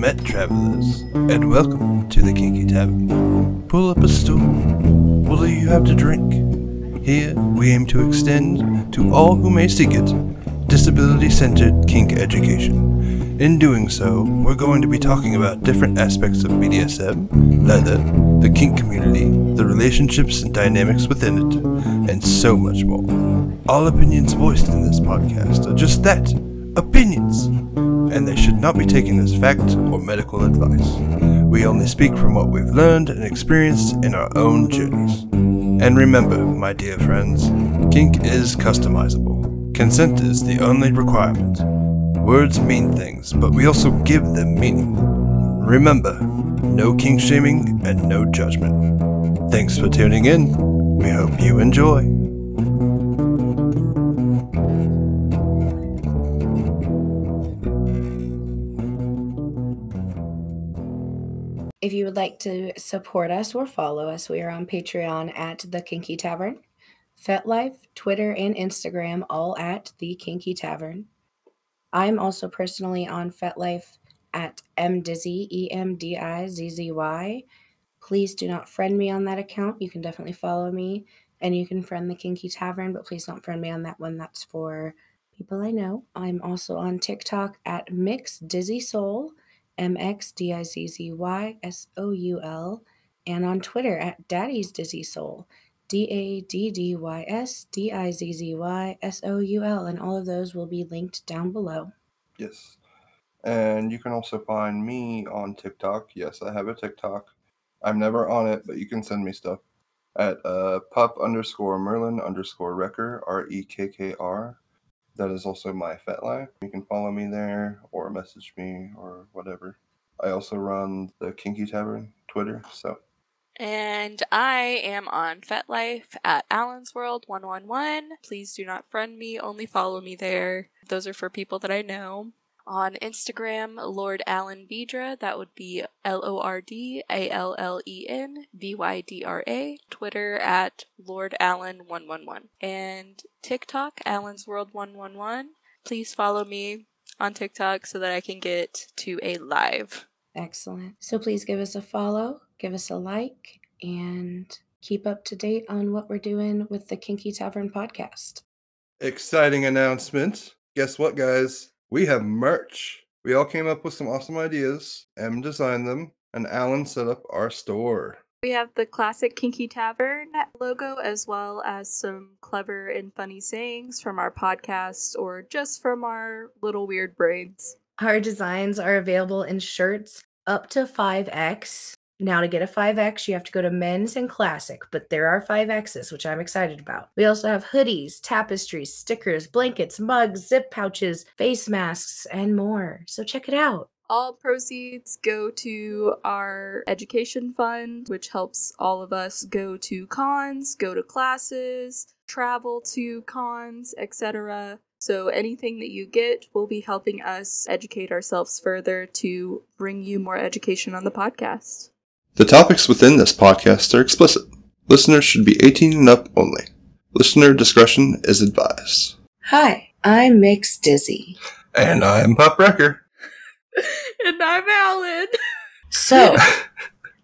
met, travelers, and welcome to the Kinky Tavern. Pull up a stool. What do you have to drink? Here, we aim to extend to all who may seek it disability centered kink education. In doing so, we're going to be talking about different aspects of BDSM, leather, the kink community, the relationships and dynamics within it, and so much more. All opinions voiced in this podcast are just that opinions, and they should not be taken as fact or medical advice. We only speak from what we've learned and experienced in our own journeys. And remember, my dear friends, kink is customizable. Consent is the only requirement. Words mean things, but we also give them meaning. Remember, no kink shaming and no judgment. Thanks for tuning in. We hope you enjoy. Would like to support us or follow us, we are on Patreon at The Kinky Tavern, FetLife, Twitter, and Instagram, all at The Kinky Tavern. I'm also personally on FetLife at mdizzy, E M D I Z Z Y. Please do not friend me on that account. You can definitely follow me and you can friend the Kinky Tavern, but please don't friend me on that one. That's for people I know. I'm also on TikTok at Mix Dizzy Soul. M X D I Z Z Y S O U L, and on Twitter at Daddy's Dizzy Soul, D A D D Y S D I Z Z Y S O U L, and all of those will be linked down below. Yes. And you can also find me on TikTok. Yes, I have a TikTok. I'm never on it, but you can send me stuff at uh, pup underscore Merlin underscore Rekkr, R E K K R. That is also my FetLife. You can follow me there or message me or whatever. I also run the Kinky Tavern Twitter, so And I am on FetLife at Allen's World 111. Please do not friend me, only follow me there. Those are for people that I know. On Instagram, Lord Allen Vydra, that would be L O R D A L L E N V Y D R A. Twitter at Lord Allen 111. And TikTok, Allen's World 111. Please follow me on TikTok so that I can get to a live. Excellent. So please give us a follow, give us a like, and keep up to date on what we're doing with the Kinky Tavern podcast. exciting announcement. Guess what, guys? We have merch. We all came up with some awesome ideas. M designed them, and Allen set up our store. We have the classic Kinky Tavern logo as well as some clever and funny sayings from our podcast or just from our little weird brains. Our designs are available in shirts up to 5X. Now, to get a 5X, you have to go to men's and classic, but there are 5Xs, which I'm excited about. We also have hoodies, tapestries, stickers, blankets, mugs, zip pouches, face masks, and more. So check it out. All proceeds go to our education fund, which helps all of us go to cons, go to classes, travel to cons, etc. So anything that you get will be helping us educate ourselves further to bring you more education on the podcast. The topics within this podcast are explicit. Listeners should be 18 and up only. Listener discretion is advised. Hi, I'm Mix Dizzy. And I'm Pup Rekkr. and I'm Allen. So,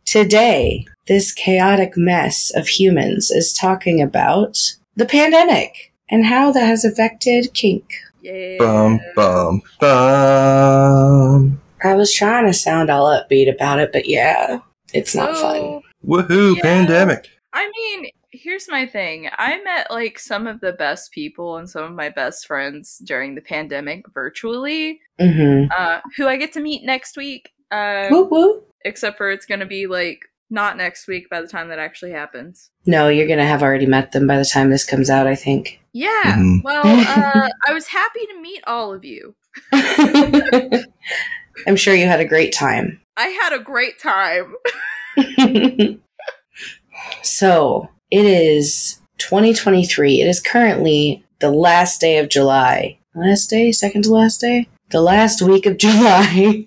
today, this chaotic mess of humans is talking about the pandemic and how that has affected kink. Yeah. Bum, bum, bum. I was trying to sound all upbeat about it, but yeah, it's not fun. Woohoo, Yeah. pandemic. I mean, here's my thing. I met like some of the best people and some of my best friends during the pandemic virtually, Mm-hmm. uh, who I get to meet next week. Um, Woo woo. except for it's gonna be like not next week by the time that actually happens. No, you're gonna have already met them by the time this comes out, I think. Yeah. Mhm. Well, uh, I was happy to meet all of you. I'm sure you had a great time. I had a great time. so, it is 2023. It is currently the last day of July. Last day? Second to last day? The last week of July.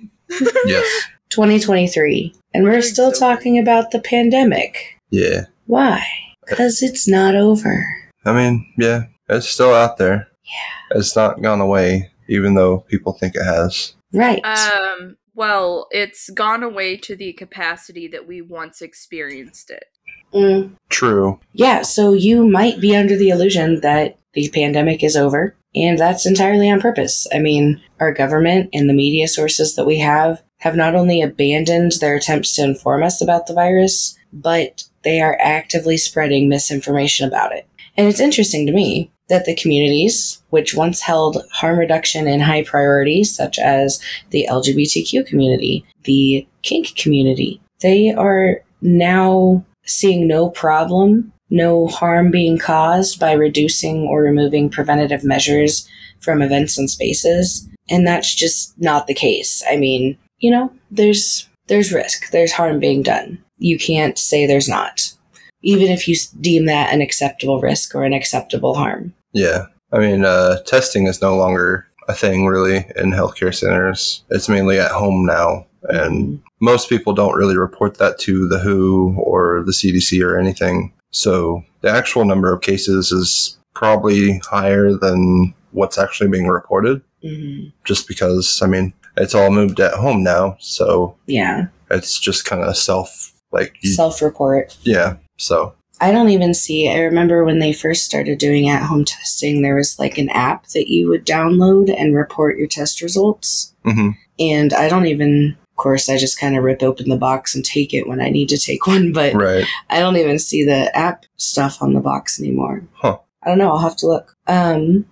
Yes. 2023. And we're still sober. talking about the pandemic. Yeah. Why? Because it's not over. I mean, yeah, it's still out there. Yeah. It's not gone away, even though people think it has. Right. Um, Well, it's gone away to the capacity that we once experienced it. Mm, True. yeah, so you might be under the illusion that the pandemic is over, and that's entirely on purpose. I mean, our government and the media sources that we have have not only abandoned their attempts to inform us about the virus, but they are actively spreading misinformation about it. And it's interesting to me that the communities, which once held harm reduction in high priority, such as the LGBTQ community, the kink community, they are now seeing no problem, no harm being caused by reducing or removing preventative measures from events and spaces. And that's just not the case. I mean, you know, there's there's risk, there's harm being done. You can't say there's not, even if you deem that an acceptable risk or an acceptable harm. Yeah. I mean, uh, testing is no longer a thing really in healthcare centers. It's mainly at home now. And most people don't really report that to the WHO or the CDC or anything. So the actual number of cases is probably higher than what's actually being reported Mhm. just because, I mean, it's all moved at home now. So Yeah, it's just kind of self, like, self-report. yeah. So, I don't even see. I remember when they first started doing at home testing, there was like an app that you would download and report your test results. mhm. And I don't even, of course, I just kind of rip open the box and take it when I need to take one, but right. I don't even see the app stuff on the box anymore. Huh. I don't know. I'll have to look. Um,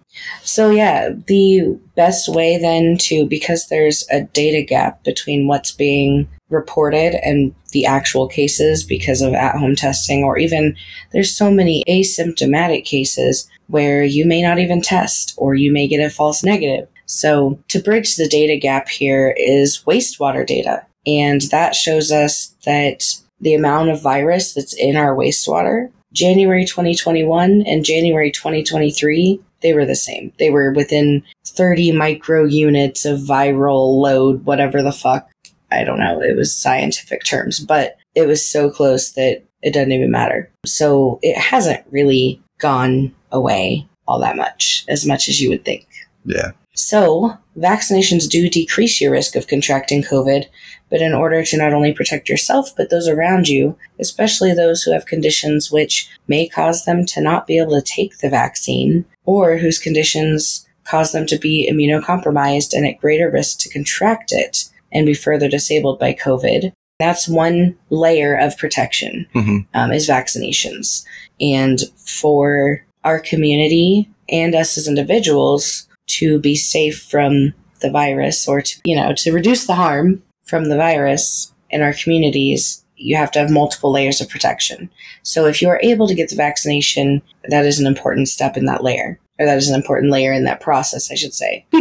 so yeah, the best way then to, because there's a data gap between what's being reported and the actual cases because of at home testing, or even there's so many asymptomatic cases where you may not even test or you may get a false negative. So to bridge the data gap here is wastewater data. And that shows us that the amount of virus that's in our wastewater, January 2021 and January 2023, they were the same. They were within 30 micro units of viral load, whatever the fuck. I don't know. It was scientific terms, but it was so close that it doesn't even matter. So it hasn't really gone away all that much, as much as you would think. Yeah. So, vaccinations do decrease your risk of contracting COVID, but in order to not only protect yourself, but those around you, especially those who have conditions which may cause them to not be able to take the vaccine, or whose conditions cause them to be immunocompromised and at greater risk to contract it and be further disabled by COVID, that's one layer of protection Mhm. um, is vaccinations. And for our community and us as individuals to be safe from the virus or to, you know, to reduce the harm from the virus in our communities, you have to have multiple layers of protection. So if you are able to get the vaccination, that is an important step in that layer, or that is an important layer in that process, I should say.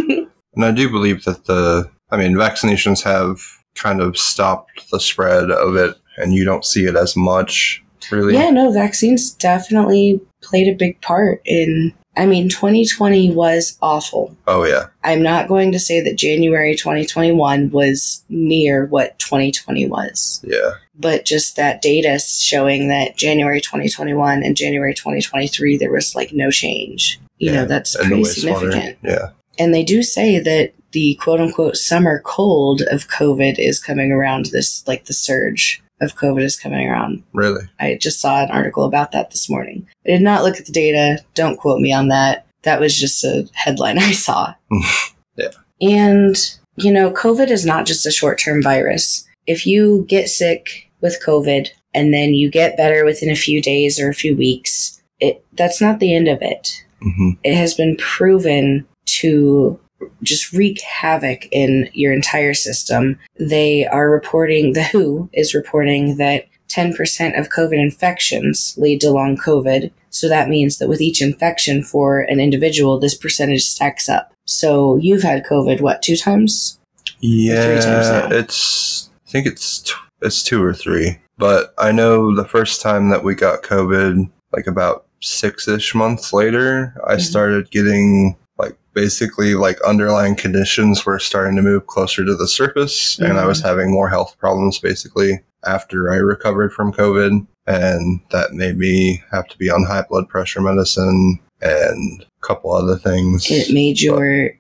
And I do believe that the, I mean, vaccinations have kind of stopped the spread of it, and you don't see it as much, really. Yeah, no, vaccines definitely played a big part in. I mean, 2020 was awful. Oh, yeah. I'm not going to say that January 2021 was near what 2020 was, Yeah. but just that data showing that January 2021 and January 2023, there was like no change. You Yeah, know, that's And pretty significant. Yeah. And they do say that the quote unquote summer cold of COVID is coming around this, like the surge of COVID is coming around Really. I just saw an article about that this morning. I did not look at the data. Don't quote me on that. That was just a headline I saw. Yeah. And, you know, COVID is not just a short term virus. If you get sick with COVID and then you get better within a few days or a few weeks, it that's not the end of it. hmm It has been proven to just wreak havoc in your entire system. They are reporting, the WHO is reporting that 10% of COVID infections lead to long COVID. So that means that with each infection for an individual, this percentage stacks up. So you've had COVID, what, two times? Yeah. Three times now. It's, I think it's, t- it's two or three. But I know the first time that we got COVID, like about six ish months later, I Mhm. started getting like basically like underlying conditions were starting to move closer to the surface and I was having more health problems basically after I recovered from COVID. And that made me have to be on high blood pressure medicine and a couple other things. It made your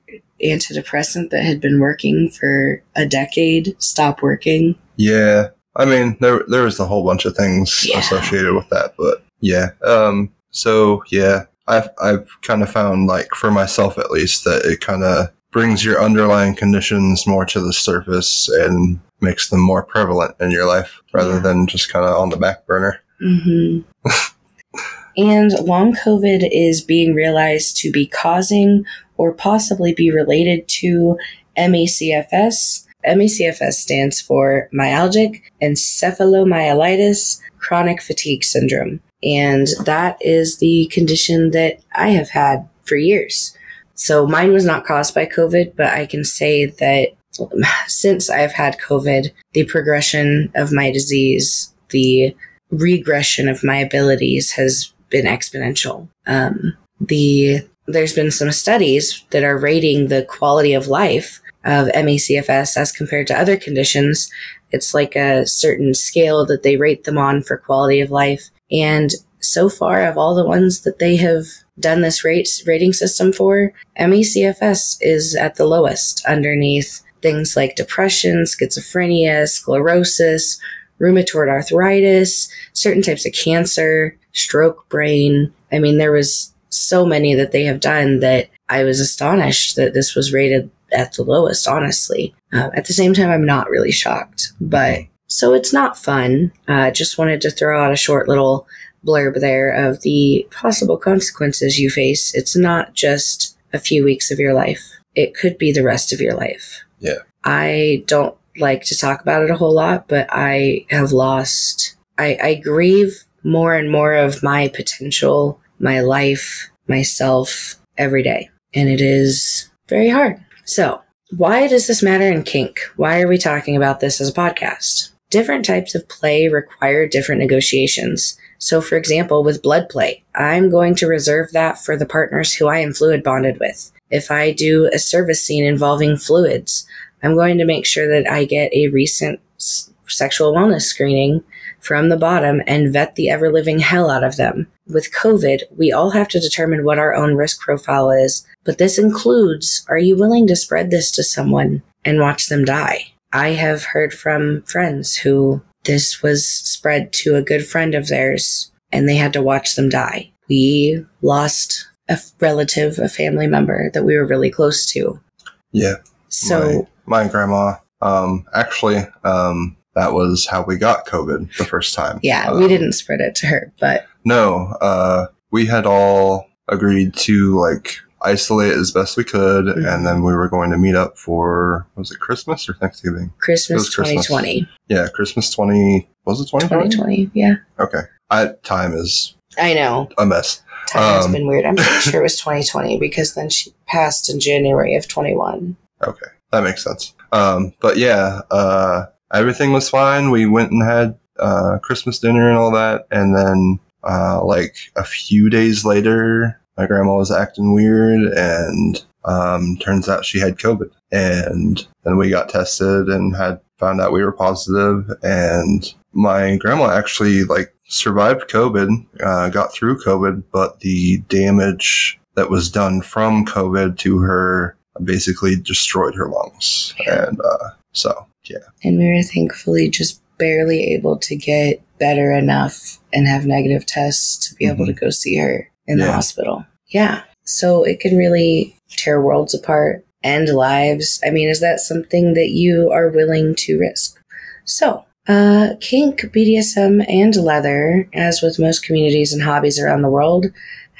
antidepressant that had been working for a decade stop working. Yeah. I mean, there there was a whole bunch of things Yeah. associated with that, but yeah. Um. So yeah, I've I've kind of found like for myself at least that it kind of brings your underlying conditions more to the surface and makes them more prevalent in your life rather Yeah. than just kind of on the back burner. hmm and long COVID is being realized to be causing or possibly be related to MECFS. MECFS stands for myalgic encephalomyelitis chronic fatigue syndrome. And that is the condition that I have had for years. So mine was not caused by COVID, but I can say that since I've had COVID, the progression of my disease, the regression of my abilities has been exponential. Um, the there's been some studies that are rating the quality of life of MECFS as compared to other conditions. It's like a certain scale that they rate them on for quality of life. And so far, of all the ones that they have done this rate, rating system for, MECFS is at the lowest underneath things like depression, schizophrenia, sclerosis, rheumatoid arthritis, certain types of cancer, stroke brain. I mean, there was so many that they have done that I was astonished that this was rated at the lowest, honestly. Uh, at the same time, I'm not really shocked, but so it's not fun. Uh, just wanted to throw out a short little blurb there of the possible consequences you face. It's not just a few weeks of your life, it could be the rest of your life. Yeah. I don't like to talk about it a whole lot, but I have lost, I, I grieve more and more of my potential, my life, myself every day. And it is very hard. So, why does this matter in kink? Why are we talking about this as a podcast? Different types of play require different negotiations. So, for example, with blood play, I'm going to reserve that for the partners who I am fluid bonded with. If I do a service scene involving fluids, I'm going to make sure that I get a recent s- sexual wellness screening from the bottom and vet the ever living hell out of them. With COVID, we all have to determine what our own risk profile is, but this includes are you willing to spread this to someone and watch them die? I have heard from friends who this was spread to a good friend of theirs and they had to watch them die. We lost a relative, a family member that we were really close to. Yeah. So, my, my grandma, um, actually, um, that was how we got COVID the first time. yeah, we Um, didn't spread it to her, but No, uh, we had all agreed to like isolate as best we could, Mhm. and then we were going to meet up for was it Christmas or Thanksgiving? Christmas, Christmas. 2020. Yeah, Christmas twenty. Was it twenty twenty? 2020, yeah. Okay, I, time is I know. a mess. Time has Um, been weird. I'm pretty sure it was 2020 because then she passed in January of 21. Okay, that makes sense. Um, but yeah, uh, everything was fine. We went and had uh, Christmas dinner and all that, and then uh, like a few days later, my grandma was acting weird, and um, turns out she had COVID. And then we got tested and had found out we were positive, and my grandma actually like survived COVID, uh, got through COVID, but the damage that was done from COVID to her basically destroyed her lungs. And uh, so, yeah. And we were thankfully just barely able to get better enough and have negative tests to be able to go see her in the Mm-hmm. Hospital. Yeah. So it can really tear worlds apart, end lives. I mean, is that something that you are willing to risk? So, uh, kink, BDSM, and leather, as with most communities and hobbies around the world,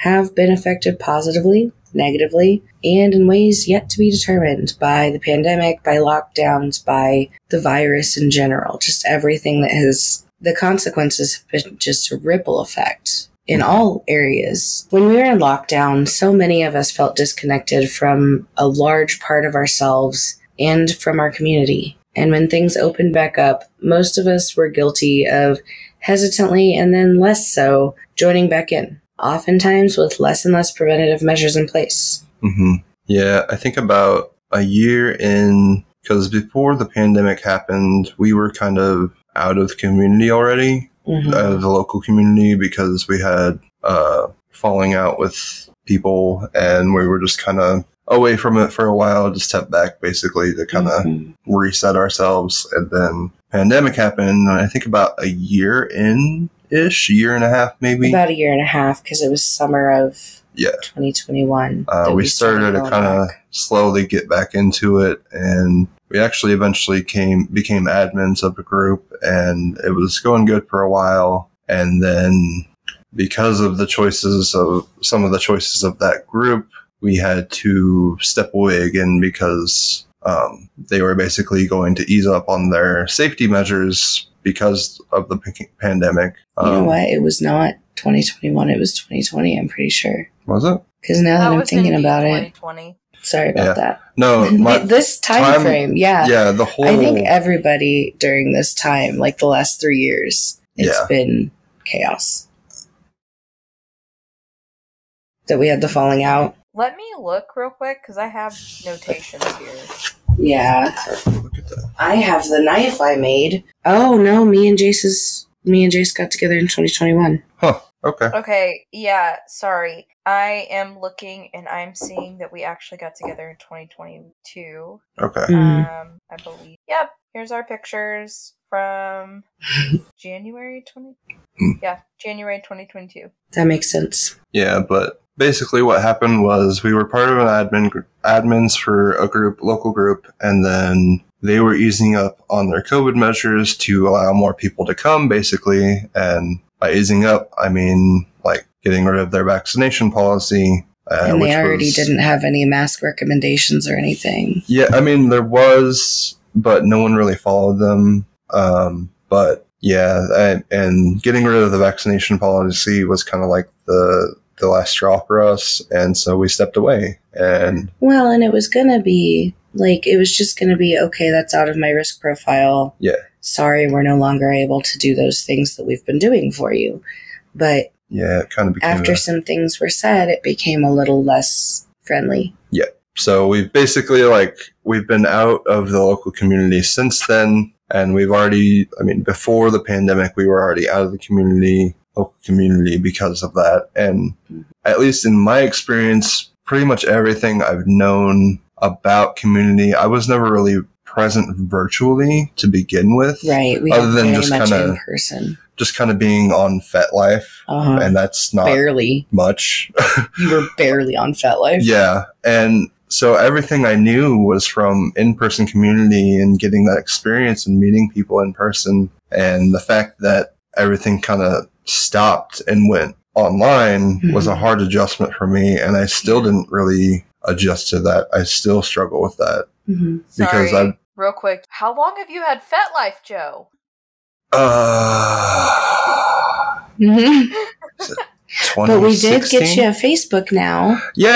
have been affected positively, negatively, and in ways yet to be determined by the pandemic, by lockdowns, by the virus in general. Just everything that has the consequences have been just a ripple effect in all areas. When we were in lockdown, so many of us felt disconnected from a large part of ourselves and from our community. And when things opened back up, most of us were guilty of hesitantly and then less so joining back in, oftentimes with less and less preventative measures in place. hmm Yeah, I think about a year in, because before the pandemic happened, we were kind of out of the community already, Mhm. out of the local community, because we had uh, falling out with people and we were just kind of away from it for a while, just step back basically to kind of Mhm. reset ourselves. And then pandemic happened, and I think about a year in ish, year and a half maybe. about a year and a half because it was summer of Yeah. 2021. uh, we started to kind of slowly get back into it, and we actually eventually came became admins of a group, and it was going good for a while. And then, because of the choices of some of the choices of that group, we had to step away again because um, they were basically going to ease up on their safety measures because of the p- pandemic. You know Um, what? It was not 2021. It was 2020. I'm pretty sure. Was it? Because now that, I'm thinking indeed about it, 2020. Sorry about Yeah. that. No, my, this time, time- frame, yeah. yeah, the whole. I think everybody during this time, like the last three years, it's Yeah. been chaos. That we had the falling out. Let me look real quick because I have notations here. Yeah. Look at that. I have the knife I made. Oh no, me and Jace's me and Jace got together in 2021. Huh. Okay. Okay, yeah, sorry. I am looking and I'm seeing that we actually got together in 2022. Okay. Mhm. Um, I believe. Yep, here's our pictures from January 20. Hmm. Yeah, January 2022. That makes sense. Yeah, but basically what happened was we were part of an admin gr- admins for a group, local group, and then they were easing up on their COVID measures to allow more people to come, basically. And by easing up, I mean like getting rid of their vaccination policy. Uh, and which they already was- didn't have any mask recommendations or anything. Yeah, I mean there was, but no one really followed them. Um, but yeah, and, and getting rid of the vaccination policy was kind of like the the last straw for us, and so we stepped away. And Well, and it was gonna be like it was just gonna be okay. That's out of my risk profile. Yeah. Sorry, we're no longer able to do those things that we've been doing for you. But yeah, it kind of became after a- some things were said, it became a little less friendly. Yeah. So we've basically like we've been out of the local community since then, and we've already. I mean, before the pandemic, we were already out of the community, local community, because of that. And mm-hmm. at least in my experience, pretty much everything I've known about community, I was never really present virtually to begin with. Right. We Other than just kinda- in person. Just kind of being on FetLife, Uh-huh. and that's not barely. much. You were barely on FetLife. Yeah. And so everything I knew was from in person community and getting that experience and meeting people in person. And the fact that everything kind of stopped and went online was a Mhm. hard adjustment for me. And I still didn't really adjust to that. I still struggle with that. Mhm. Because Sorry, I- real quick. How long have you had FetLife, Joe? Uh, but we did get you a Facebook now. Yeah.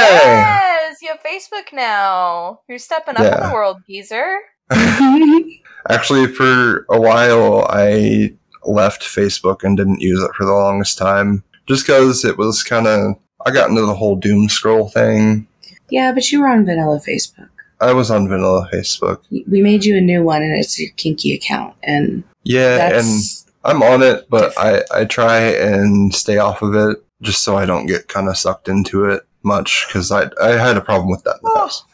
Yes, you have Facebook now. You're stepping up in the world, geezer. Actually, for a while, I left Facebook and didn't use it for the longest time. Just because it was kind of, I got into the whole doom scroll thing. Yeah, but you were on vanilla Facebook. I was on vanilla Facebook. We made you a new one, and it's your kinky account, and Yeah, and I'm on it, but I, I try and stay off of it just so I don't get kind of sucked into it much because I, I had a problem with that in the Oh. past.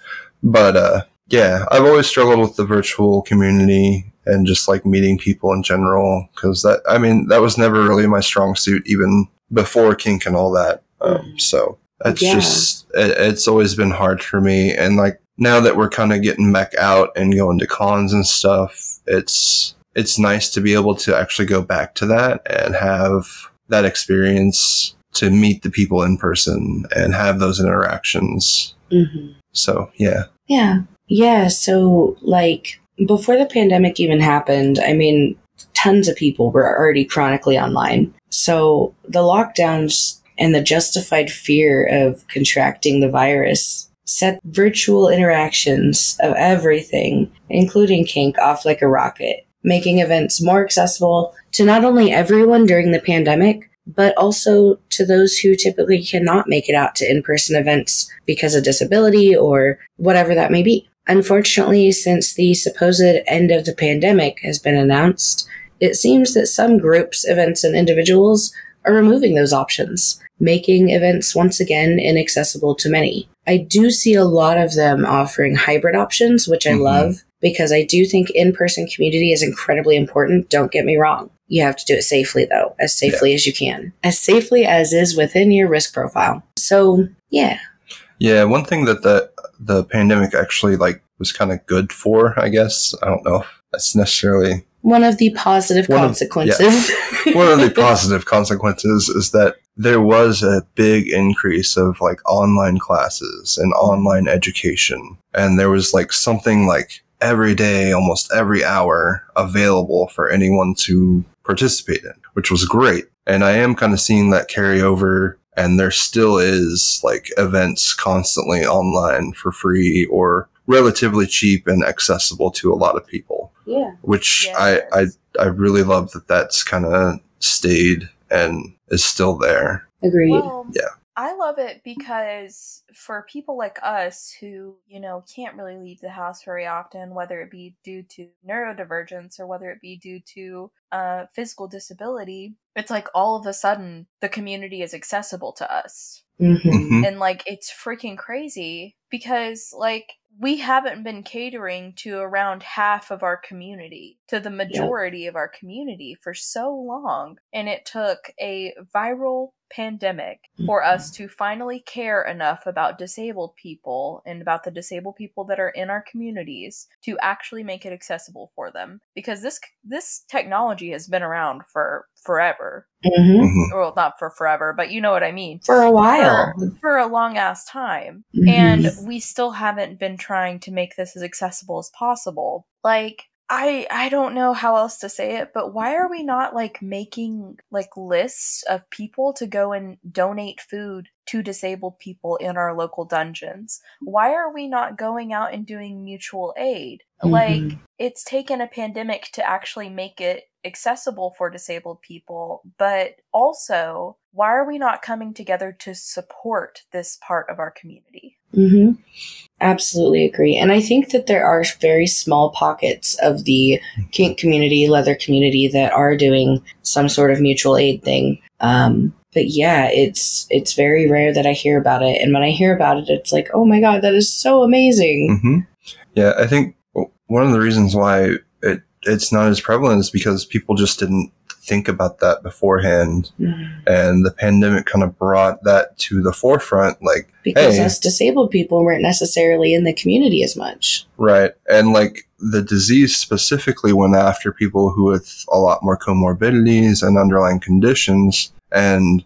But uh, yeah, I've always struggled with the virtual community and just like meeting people in general because that, I mean, that was never really my strong suit even before kink and all that. Um, Mhm. so it's Yeah. just, it, it's always been hard for me. And like now that we're kind of getting back out and going to cons and stuff, it's, it's nice to be able to actually go back to that and have that experience to meet the people in person and have those interactions. Mhm. So yeah, yeah, yeah. So, like before the pandemic even happened, I mean, tons of people were already chronically online. So the lockdowns and the justified fear of contracting the virus set virtual interactions of everything, including kink, off like a rocket, making events more accessible to not only everyone during the pandemic, but also to those who typically cannot make it out to in person events because of disability or whatever that may be. Unfortunately, since the supposed end of the pandemic has been announced, it seems that some groups, events, and individuals are removing those options. Making events once again inaccessible to many. I do see a lot of them offering hybrid options, which I Mhm. love because I do think in person community is incredibly important. Don't get me wrong. You have to do it safely, though, as safely as you can, as safely as is within your risk profile. So, yeah. Yeah, one thing that the the pandemic actually like was kind of good for, I guess. I don't know if that's necessarily One of the positive One of- consequences. one of the positive consequences is that there was a big increase of like online classes and online education. And there was like something like every day almost every hour available for anyone to participate in which was great. And i am kind of seeing that carry over and there still is like events constantly online for free or relatively cheap and accessible to a lot of people yeah. which I, I I really love that that's kind of stayed and is still there. Agreed. Well, Yeah. I love it because for people like us who, you know, can't really leave the house very often, whether it be due to neurodivergence or whether it be due to uh, physical disability, it's like all of a sudden the community is accessible to us. hmm Mhm. And like it's freaking crazy because like we haven't been catering to around half of our community, to the majority of our community for so long. And it took a viral pandemic for us to finally care enough about disabled people and about the disabled people that are in our communities to actually make it accessible for them. Because this this technology has been around for forever. Hmm Mhm. well not for forever but you know what i mean. For a while. for, for a long ass time. Mhm. and we still haven't been trying to make this as accessible as possible. Like i i don't know how else to say it but why are we not like making like lists of people to go and donate food to disabled people in our local dungeons why are we not going out and doing mutual aid like Mhm. it's taken a pandemic to actually make it accessible for disabled people, but also, why are we not coming together to support this part of our community? hmm Absolutely agree. And I think that there are very small pockets of the kink community, leather community that are doing some sort of mutual aid thing. Um, but yeah, it's it's very rare that I hear about it. And when I hear about it, it's like, oh my god, that is so amazing. Mhm. Yeah, I think one of the reasons why it it's not as prevalent is because people just didn't think about that beforehand, Mhm. and the pandemic kind of brought that to the forefront. Like, Because Hey. us disabled people weren't necessarily in the community as much. right, and like the disease specifically went after people who with a lot more comorbidities and underlying conditions, and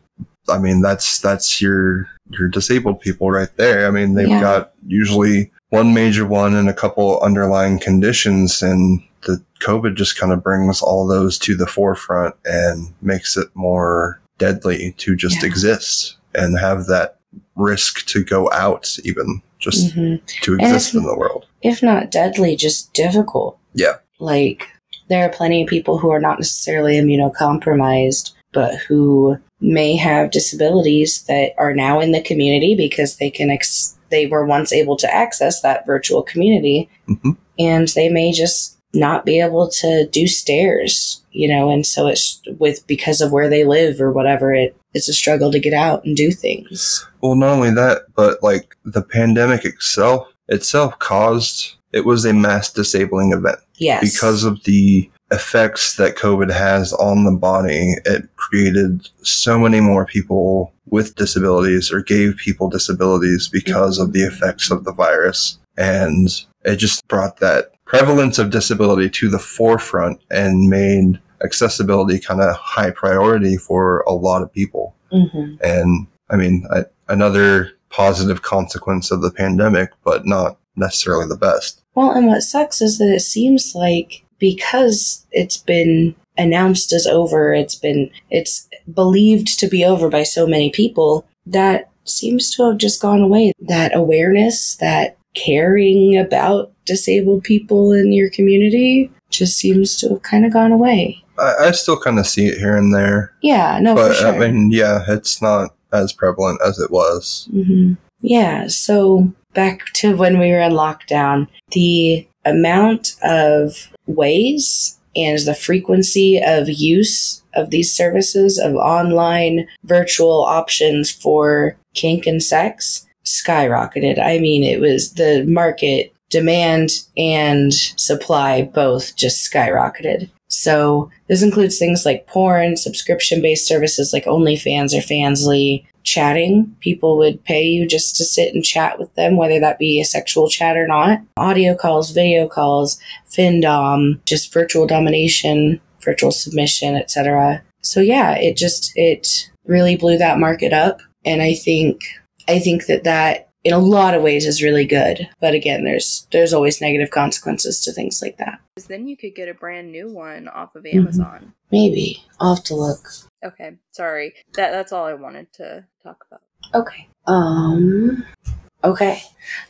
I mean that's that's your your disabled people right there. I mean they've Yeah. got usually one major one and a couple underlying conditions, and the COVID just kind of brings all those to the forefront and makes it more deadly to just Yeah. exist and have that risk to go out, even just hmm to exist if- in the world. If not deadly, just difficult. Yeah. Like, there are plenty of people who are not necessarily immunocompromised, but who may have disabilities that are now in the community because they can ex- they were once able to access that virtual community Mhm. and they may just not be able to do stairs you know and so it's with because of where they live or whatever it it's a struggle to get out and do things Well, not only that, but like the pandemic itself itself caused it was a mass disabling event yes because of the effects that COVID has on the body. It created so many more people with disabilities or gave people disabilities because of the effects of the virus. And it just brought that prevalence of disability to the forefront and made accessibility kind of high priority for a lot of people. hmm And I mean, I, another positive consequence of the pandemic, but not necessarily the best. Well, and what sucks is that it seems like because it's been announced as over, it's been it's believed to be over by so many people that seems to have just gone away. That awareness, that caring about disabled people in your community just seems to have kind of gone away. I, I still kind of see it here and there, Yeah, no, but for sure. I mean, yeah, it's not as prevalent as it was. hmm Yeah. So back to when we were in lockdown, the amount of ways and the frequency of use of these services of online virtual options for kink and sex skyrocketed. I mean, it was the market demand and supply both just skyrocketed. So this includes things like porn, subscription based services like OnlyFans or Fansly, chatting. People would pay you just to sit and chat with them, whether that be a sexual chat or not. Audio calls, video calls, FinDom, just virtual domination, virtual submission, etc. So yeah, it just it really blew that market up, and I think I think that that in a lot of ways is really good. But again, there's there's always negative consequences to things like that. Because then you could get a brand new one off of Mm-hmm. Amazon. Maybe I'll have to look. Okay, sorry. That that's all I wanted to talk about. Okay. Um. Okay.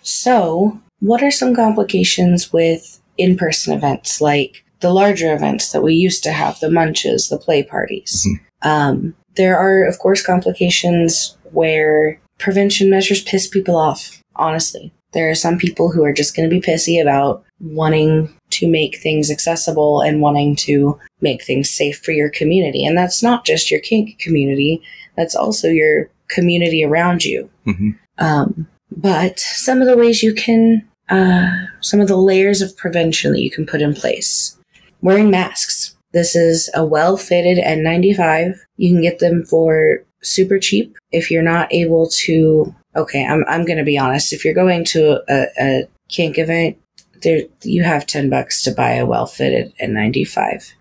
So, what are some complications with in-person events like the larger events that we used to have, the munches, the play parties? Um, there are, of course, complications where prevention measures piss people off. Honestly, there are some people who are just going to be pissy about wanting to make things accessible and wanting to make things safe for your community, and that's not just your kink community. That's also your community around you. Mhm. Um, but some of the ways you can, uh, some of the layers of prevention that you can put in place. Wearing masks. This is a well fitted N95. You can get them for super cheap if you're not able to. Okay, I'm, I'm going to be honest. If you're going to a, a kink event, there you have 10 bucks to buy a well fitted N95.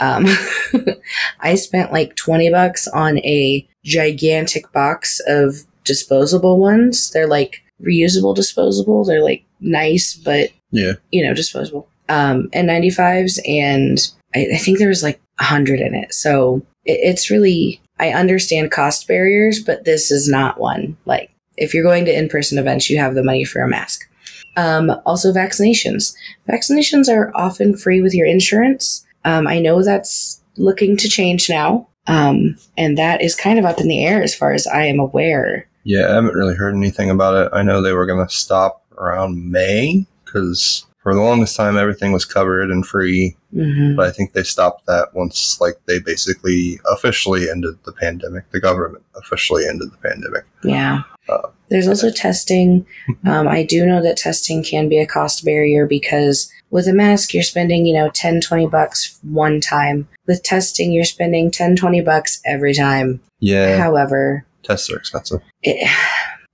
Um, I spent like 20 bucks on a gigantic box of disposable ones. They're like reusable disposable. They're like nice, but Yeah. you know, disposable. Um, and 95s. And I, I think there was like a hundred in it. So it, it's really, I understand cost barriers, but this is not one. Like if you're going to in-person events, you have the money for a mask. Um, also vaccinations. Vaccinations are often free with your insurance. Um, I know that's looking to change now. Um, and that is kind of up in the air as far as I am aware. Yeah, I haven't really heard anything about it. I know they were going to stop around May because for the longest time everything was covered and free. hmm But I think they stopped that once, like, they basically officially ended the pandemic. The government officially ended the pandemic. Yeah. Uh, There's also testing. Um, I do know that testing can be a cost barrier because with a mask, you're spending, you know, 10, 20 bucks one time. With testing, you're spending 10, 20 bucks every time. Yeah, However, tests are expensive. it,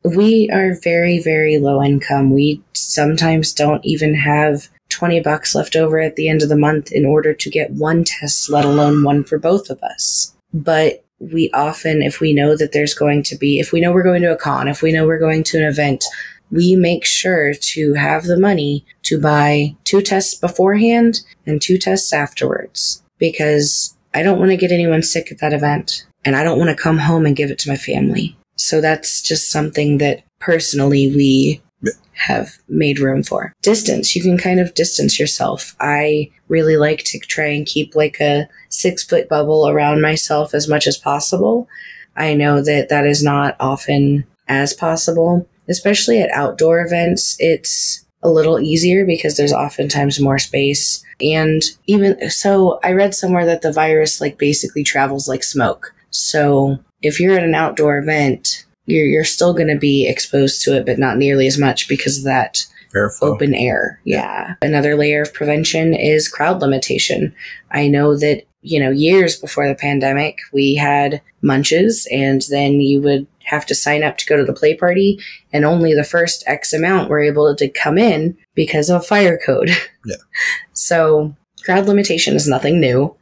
we are very, very low income. We sometimes don't even have 20 bucks left over at the end of the month in order to get one test, let alone one for both of us. But we often, if we know that there's going to be, if we know we're going to a con, if we know we're going to an event, we make sure to have the money to buy two tests beforehand and two tests afterwards because I don't want to get anyone sick at that event and I don't want to come home and give it to my family. So that's just something that personally we have made room for. Distance, you can kind of distance yourself. I really like to try and keep like a six foot bubble around myself as much as possible. I know that that is not often as possible, especially at outdoor events. It's a little easier because there's oftentimes more space. And even so, I read somewhere that the virus like basically travels like smoke. So if you're at an outdoor event, you're, you're still going to be exposed to it, but not nearly as much because of that Verify. open air. Yeah. Another layer of prevention is crowd limitation. I know that, you know, years before the pandemic, we had munches and then you would have to sign up to go to the play party and only the first X amount were able to come in because of a fire code. Yeah. So crowd limitation is nothing new.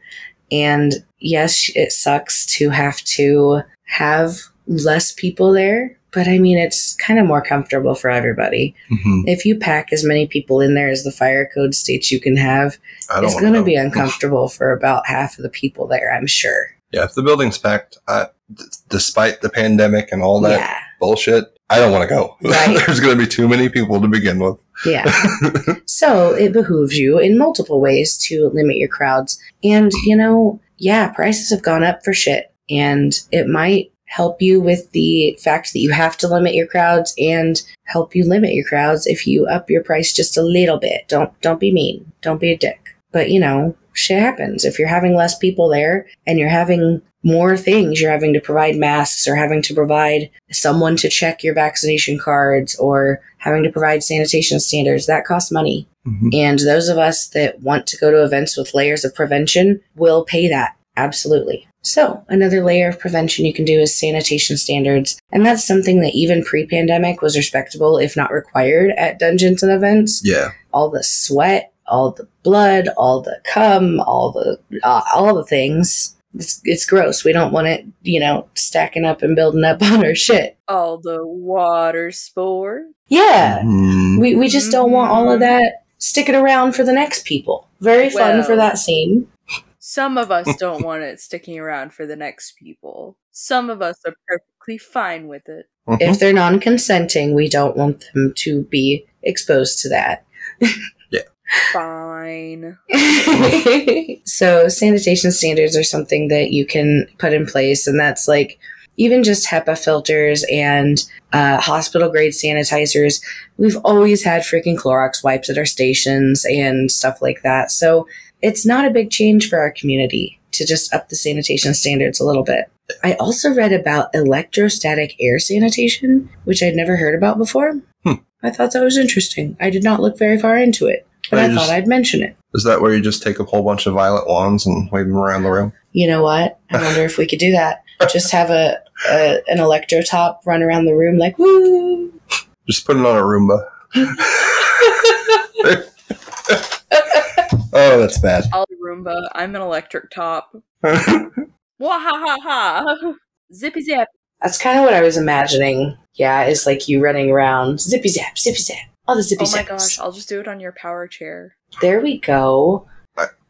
And yes, it sucks to have to have less people there, but I mean, it's kind of more comfortable for everybody. Mhm. If you pack as many people in there as the fire code states you can have, it's going to be uncomfortable for about half of the people there, I'm sure. Yeah, if the building's packed, I, d- despite the pandemic and all that Yeah. bullshit, I don't want to go. Right. There's going to be too many people to begin with. Yeah. so it behooves you in multiple ways to limit your crowds. And, you know, yeah, prices have gone up for shit. And it might help you with the fact that you have to limit your crowds and help you limit your crowds if you up your price just a little bit. Don't don't be mean. Don't be a dick. But, you know, shit happens. If you're having less people there and you're having more things, you're having to provide masks or having to provide someone to check your vaccination cards or having to provide sanitation standards, that costs money. Mhm. And those of us that want to go to events with layers of prevention will pay that. Absolutely. So, another layer of prevention you can do is sanitation standards. And that's something that even pre pandemic was respectable, if not required, at dungeons and events. Yeah. All the sweat, all the blood, all the cum, all the uh, all the things. It's, it's gross. We don't want it, you know, stacking up and building up on our shit. All the water sport. Yeah. Mhm. We, we just don't want all of that sticking around for the next people. Very fun Well. for that scene. Some of us don't want it sticking around for the next people. Some of us are perfectly fine with it. If they're non consenting, we don't want them to be exposed to that. Yeah. Fine. so, sanitation standards are something that you can put in place, and that's like even just HEPA filters and uh, hospital grade sanitizers. We've always had freaking Clorox wipes at our stations and stuff like that. So, it's not a big change for our community to just up the sanitation standards a little bit. I also read about electrostatic air sanitation, which I'd never heard about before. Hmm. I thought that was interesting. I did not look very far into it, but I I, just- thought I'd mention it. Is that where you just take a whole bunch of violet wands and wave them around the room? You know what? I wonder if we could do that. Just have a, a an electro top run around the room like woo. Just put it on a Roomba. oh, that's bad. I'll do Roomba. I'm an electric top. Wahahaha! Zippy zap. That's kind of what I was imagining. Yeah, is like you running around zippy zap, zippy zap, all the zippy Oh my zaps. gosh, I'll just do it on your power chair. There we go.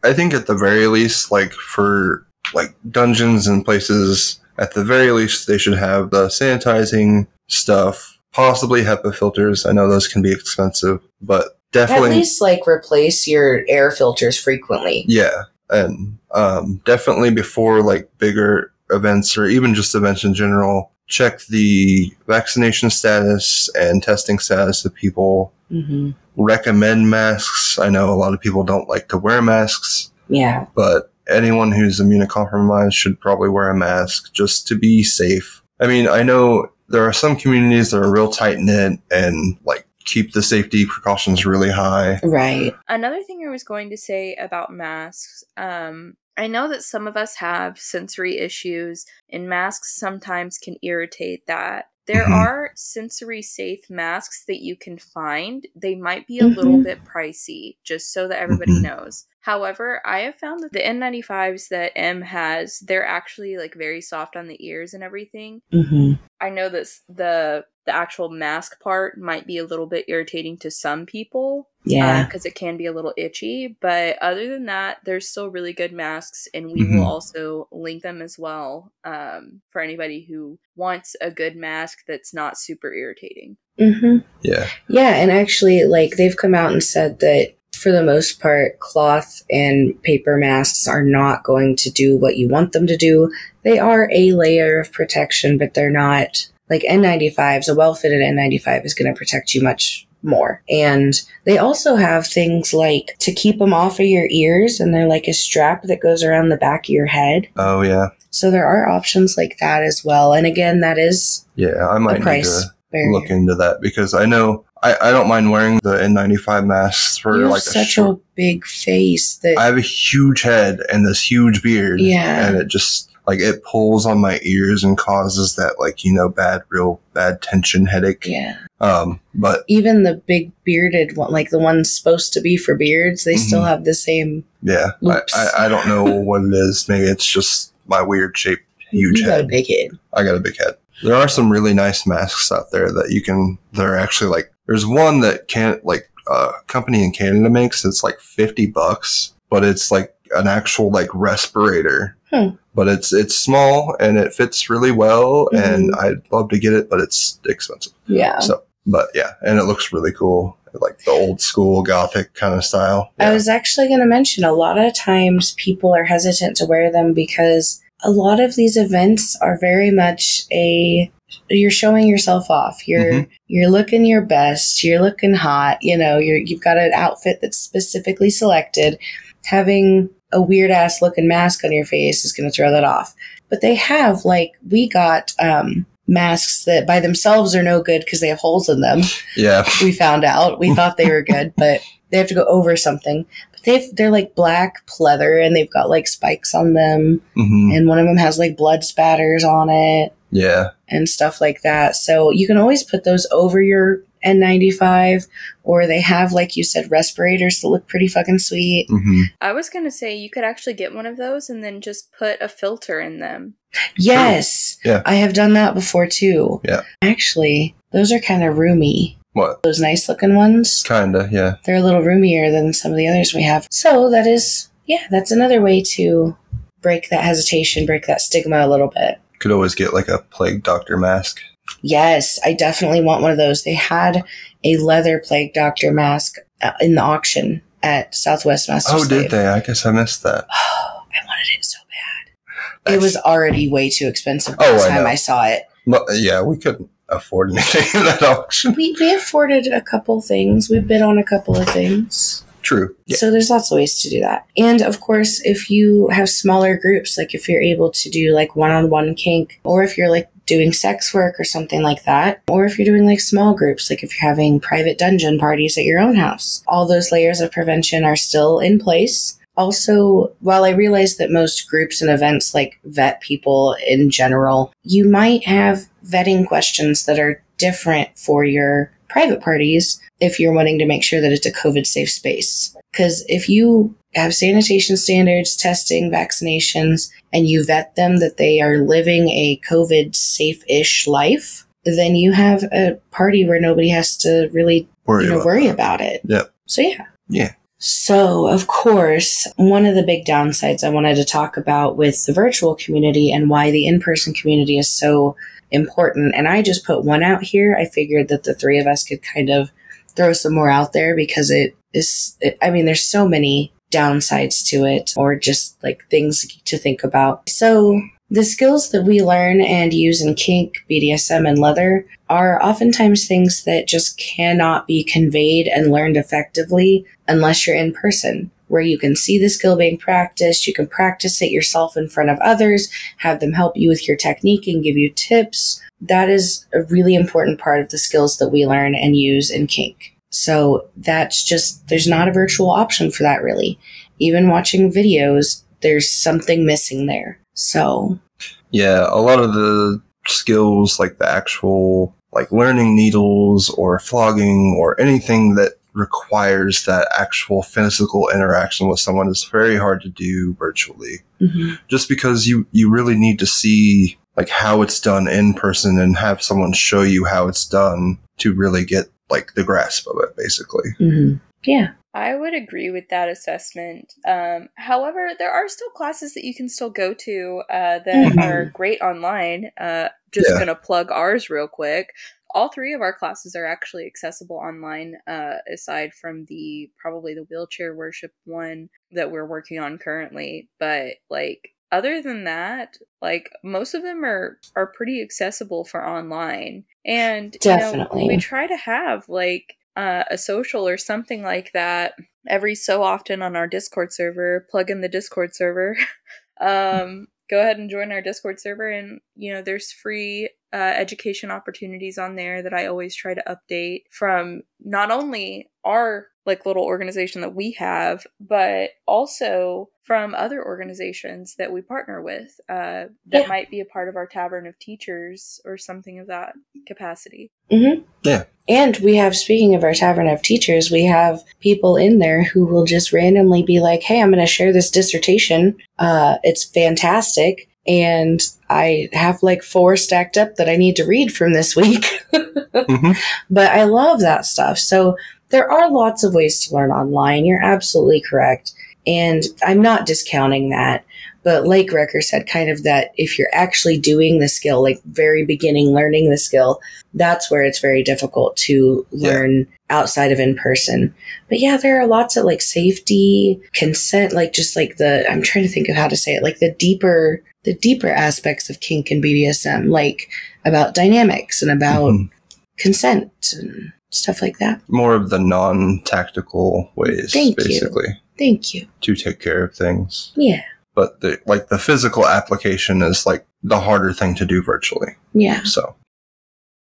I think at the very least, like for like dungeons and places, at the very least, they should have the sanitizing stuff, possibly HEPA filters. I know those can be expensive, but definitely, At least like replace your air filters frequently. yeah, and um, definitely before like bigger events or even just events in general, check the vaccination status and testing status of people. hmm Recommend masks. I know a lot of people don't like to wear masks. Yeah. but anyone who's immunocompromised should probably wear a mask just to be safe. I mean, I know there are some communities that are real tight knit and like keep the safety precautions really high. Right. Another thing I was going to say about masks, um, I know that some of us have sensory issues, and masks sometimes can irritate that. There Mhm. are sensory safe masks that you can find. They might be a little Mhm. bit pricey, just so that everybody Mhm. knows. However, I have found that the N95s that M has, they're actually like very soft on the ears and everything. hmm I know that the the actual mask part might be a little bit irritating to some people Yeah. because it can be a little itchy. But other than that, there's still really good masks, and we Mhm. will also link them as well um, for anybody who wants a good mask that's not super irritating. hmm Yeah. Yeah, and actually, like they've come out and said that for the most part, cloth and paper masks are not going to do what you want them to do. They are a layer of protection, but they're not like N95s. A well fitted N95 is going to protect you much more. And they also have things like to keep them off of your ears, and they're like a strap that goes around the back of your head. Oh yeah. So there are options like that as well. And again, that is Yeah. I might need price to barrier. look into that because I know I, I don't mind wearing the N95 masks for you like a such short. a big face that I have a huge head and this huge beard. Yeah. And it just like it pulls on my ears and causes that like, you know, bad, real bad tension headache. yeah. Um, but Even the big bearded one, like the ones supposed to be for beards, they still Mhm. have the same. yeah, I, I, I don't know what it is. Maybe it's just my weird shaped huge you got a big head. I got a big head. There are some really nice masks out there that you can, they're actually like, there's one that can't like, a company in Canada makes, it's like 50 bucks, but it's like an actual like respirator. Hmm. But it's, it's small and it fits really well and Mhm. I'd love to get it, but it's expensive. Yeah. So, but yeah, and it looks really cool. Like the old school gothic kind of style. I was actually going to mention a lot of times people are hesitant to wear them because a lot of these events are very much a you're showing yourself off. You're Mhm. you're looking your best. You're looking hot. You know, you're you've got an outfit that's specifically selected. having a weird ass looking mask on your face is going to throw that off. But they have, like, we got um, masks that by themselves are no good because they have holes in them. Yeah. We found out. We thought they were good, but they have to go over something. But they've, they're like black pleather and they've got like spikes on them. hmm And one of them has like blood spatters on it Yeah. and stuff like that. So you can always put those over your N95 or they have, like you said, respirators that look pretty fucking sweet. hmm I was gonna say you could actually get one of those and then just put a filter in them. Yes. Yeah. I have done that before too. Yeah. Actually, those are kind of roomy. What? Those nice looking ones. Kinda. Yeah. They're a little roomier than some of the others we have. So that is, yeah, that's another way to break that hesitation, break that stigma a little bit. Could always get like a plague doctor mask. Yes, I definitely want one of those. They had a leather plague doctor mask uh, in the auction at Southwest Master Oh, did they? I guess I missed that. Oh, I wanted it so bad. It was already way too expensive by Oh, the I time know. I saw it. Well, yeah, we couldn't afford anything in that auction. We we afforded a couple things. We bid on a couple of things. True. Yeah. So there's lots of ways to do that. And of course, if you have smaller groups, like if you're able to do like one-on-one kink, or if you're like doing sex work or something like that, or if you're doing like small groups, like if you're having private dungeon parties at your own house, all those layers of prevention are still in place. Also, while I realize that most groups and events like vet people in general, you might have vetting questions that are different for your private parties if you're wanting to make sure that it's a COVID safe space. Because if you have sanitation standards, testing, vaccinations, and you vet them that they are living a COVID safe ish life, then you have a party where nobody has to really Worry you know, about worry about it. Yep. So yeah. Yeah. So of course, one of the big downsides I wanted to talk about with the virtual community and why the in-person community is so important, and I just put one out here. I figured that the three of us could kind of throw some more out there because it is. It, I mean, there's so many downsides to it, or just like things to think about. So the skills that we learn and use in kink, BDSM, and leather are oftentimes things that just cannot be conveyed and learned effectively unless you're in person, where you can see the skill being practiced, you can practice it yourself in front of others, have them help you with your technique and give you tips. That is a really important part of the skills that we learn and use in kink. So that's just, there's not a virtual option for that really. Even watching videos, there's something missing there. So, Yeah, a lot of the skills, like the actual, like learning needles or flogging or anything that requires that actual physical interaction with someone is very hard to do virtually. mhm. Just because you, you really need to see like how it's done in person and have someone show you how it's done to really get like the grasp of it, basically. Mhm. yeah. I would agree with that assessment. Um, however, there are still classes that you can still go to uh, that Mhm. are great online. Uh, just Yeah. gonna plug ours real quick. All three of our classes are actually accessible online, uh, aside from the probably the wheelchair worship one that we're working on currently. But like other than that, like most of them are are pretty accessible for online. And you know, Definitely. we try to have like uh, a social or something like that every so often on our Discord server. Plug in the Discord server. um, go ahead and join our Discord server, and you know there's free uh, education opportunities on there that I always try to update from not only our like little organization that we have, but also from other organizations that we partner with uh, that Yeah. might be a part of our Tavern of Teachers or something of that capacity. Mm-hmm. Yeah. And we have, speaking of our Tavern of Teachers, we have people in there who will just randomly be like, hey, I'm going to share this dissertation. Uh, it's fantastic. And I have like four stacked up that I need to read from this week. Mhm. But I love that stuff. So there are lots of ways to learn online. You're absolutely correct. And I'm not discounting that. But like Rekkr said, kind of that if you're actually doing the skill, like very beginning learning the skill, that's where it's very difficult to Yeah. learn outside of in person. But yeah, there are lots of like safety, consent, like just like the, I'm trying to think of how to say it, like the deeper, the deeper aspects of kink and BDSM, like about dynamics and about Mhm. consent and stuff like that. More of the non tactical ways, Thank you. basically. Thank you. to take care of things. Yeah. But the like the physical application is like the harder thing to do virtually. Yeah. So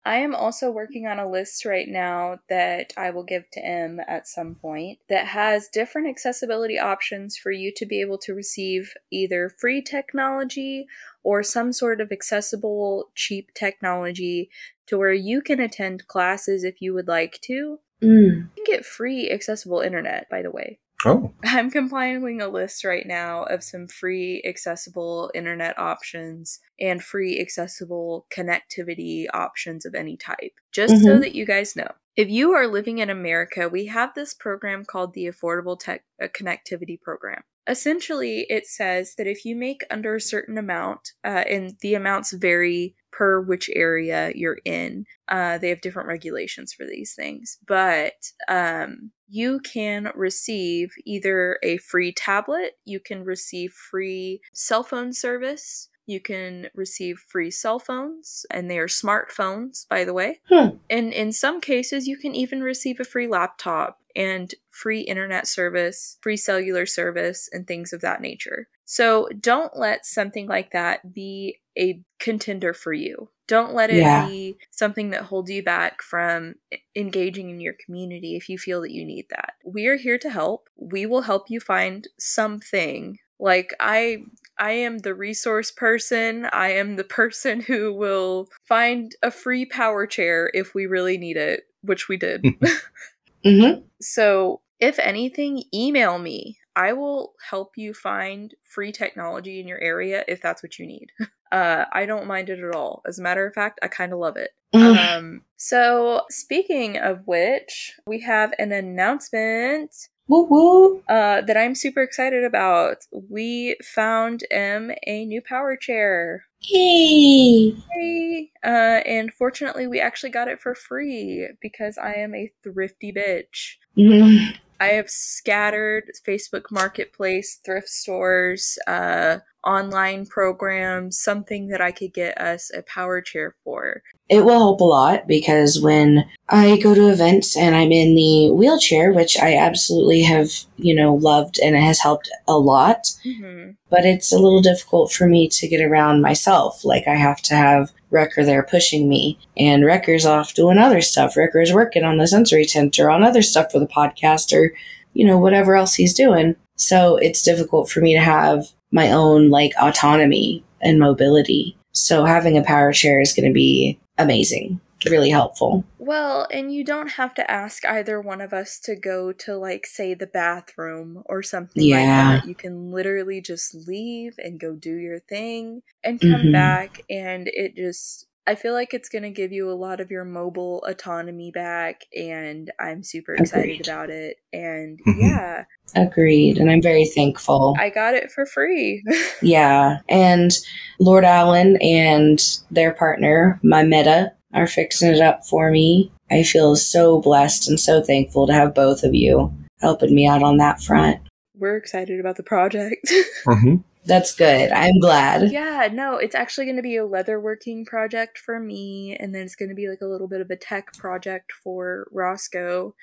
I am also working on a list right now that I will give to M at some point that has different accessibility options for you to be able to receive either free technology or some sort of accessible, cheap technology to where you can attend classes if you would like to. Mm. You can get free accessible internet, by the way. Oh I'm compiling a list right now of some free accessible internet options and free accessible connectivity options of any type, just so Mhm. that you guys know. If you are living in America, we have this program called the Affordable Tech uh, Connectivity Program. Essentially, it says that if you make under a certain amount, uh, and the amounts vary per which area you're in, uh, they have different regulations for these things, but um, you can receive either a free tablet, you can receive free cell phone service, you can receive free cell phones, and they are smartphones, by the way. Hmm. And in some cases, you can even receive a free laptop and free internet service, free cellular service, and things of that nature. So don't let something like that be a contender for you. Don't let it Yeah. be something that holds you back from engaging in your community if you feel that you need that. We are here to help. We will help you find something. Like I I am the resource person. I am the person who will find a free power chair if we really need it, which we did. Mm-hmm. So, if anything, email me. I will help you find free technology in your area if that's what you need. Uh, I don't mind it at all. As a matter of fact, I kind of love it. Mm-hmm. Um, so, speaking of which, we have an announcement woo woo. uh, that I'm super excited about. We found M a new power chair. Yay. Yay! Uh, and fortunately, we actually got it for free because I am a thrifty bitch. Mhm. I have scattered Facebook Marketplace, thrift stores, uh, online programs, something that I could get us a power chair for. It will help a lot because when I go to events and I'm in the wheelchair, which I absolutely have, you know, loved and it has helped a lot, Mm-hmm. but it's a little difficult for me to get around myself. Like I have to have Rekkr there pushing me, and Rekkr's off doing other stuff. Rekkr's working on the sensory tent or on other stuff for the podcast or, you know, whatever else he's doing. So it's difficult for me to have my own like autonomy and mobility. So having a power chair is going to be amazing, really helpful. Well, and you don't have to ask either one of us to go to, like, say, the bathroom or something Yeah. like that. You can literally just leave and go do your thing and come Mhm. back, and it just. I feel like it's going to give you a lot of your mobile autonomy back, and I'm super excited Agreed. about it. And Mhm. yeah, Agreed. And I'm very thankful. I got it for free. Yeah. And Lord Allen and their partner, my Meta, are fixing it up for me. I feel so blessed and so thankful to have both of you helping me out on that front. We're excited about the project. hmm That's good. I'm glad. yeah, no, it's actually going to be a leatherworking project for me, and then it's going to be like a little bit of a tech project for Roscoe.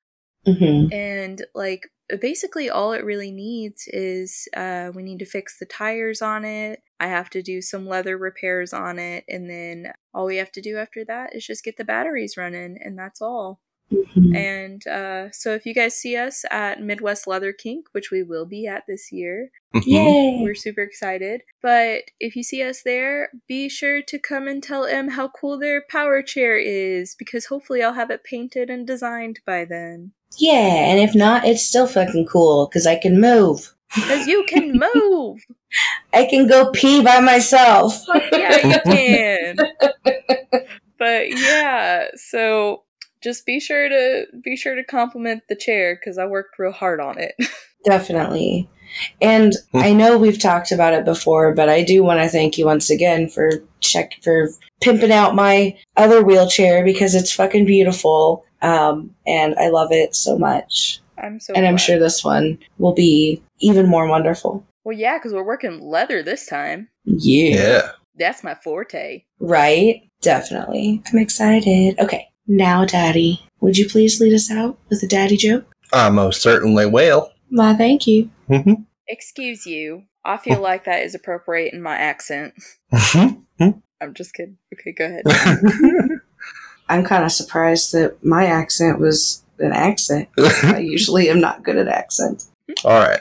hmm And like basically, all it really needs is uh, we need to fix the tires on it. I have to do some leather repairs on it, and then all we have to do after that is just get the batteries running, and that's all. Hmm And uh, so, if you guys see us at Midwest Leather Kink, which we will be at this year, Yay. we're super excited. But if you see us there, be sure to come and tell M how cool their power chair is, because hopefully I'll have it painted and designed by then. Yeah. And if not, it's still fucking cool because I can move. Because you can move! I can go pee by myself. Yeah, you can! but yeah, so just be sure to be sure to compliment the chair because I worked real hard on it. Definitely. And Hmm. I know we've talked about it before, but I do want to thank you once again for check for pimping out my other wheelchair because it's fucking beautiful. Um, and I love it so much. I'm so and I'm sure this one will be even more wonderful. Well, yeah, because we're working leather this time. Yeah. Yeah. That's my forte. Right? Definitely. I'm excited. Okay. Now, Daddy, would you please lead us out with a daddy joke? I most certainly will. Why, thank you. Mhm. Excuse you. I feel like that is appropriate in my accent. Mhm. I'm just kidding. Okay, go ahead. I'm kind of surprised that my accent was an accent. I usually am not good at accents. All right.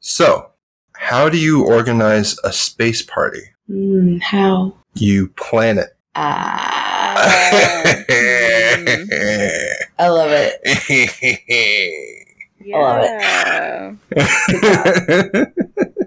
So, how do you organize a space party? Mm, how? You plan it. Ah. I love it. yeah.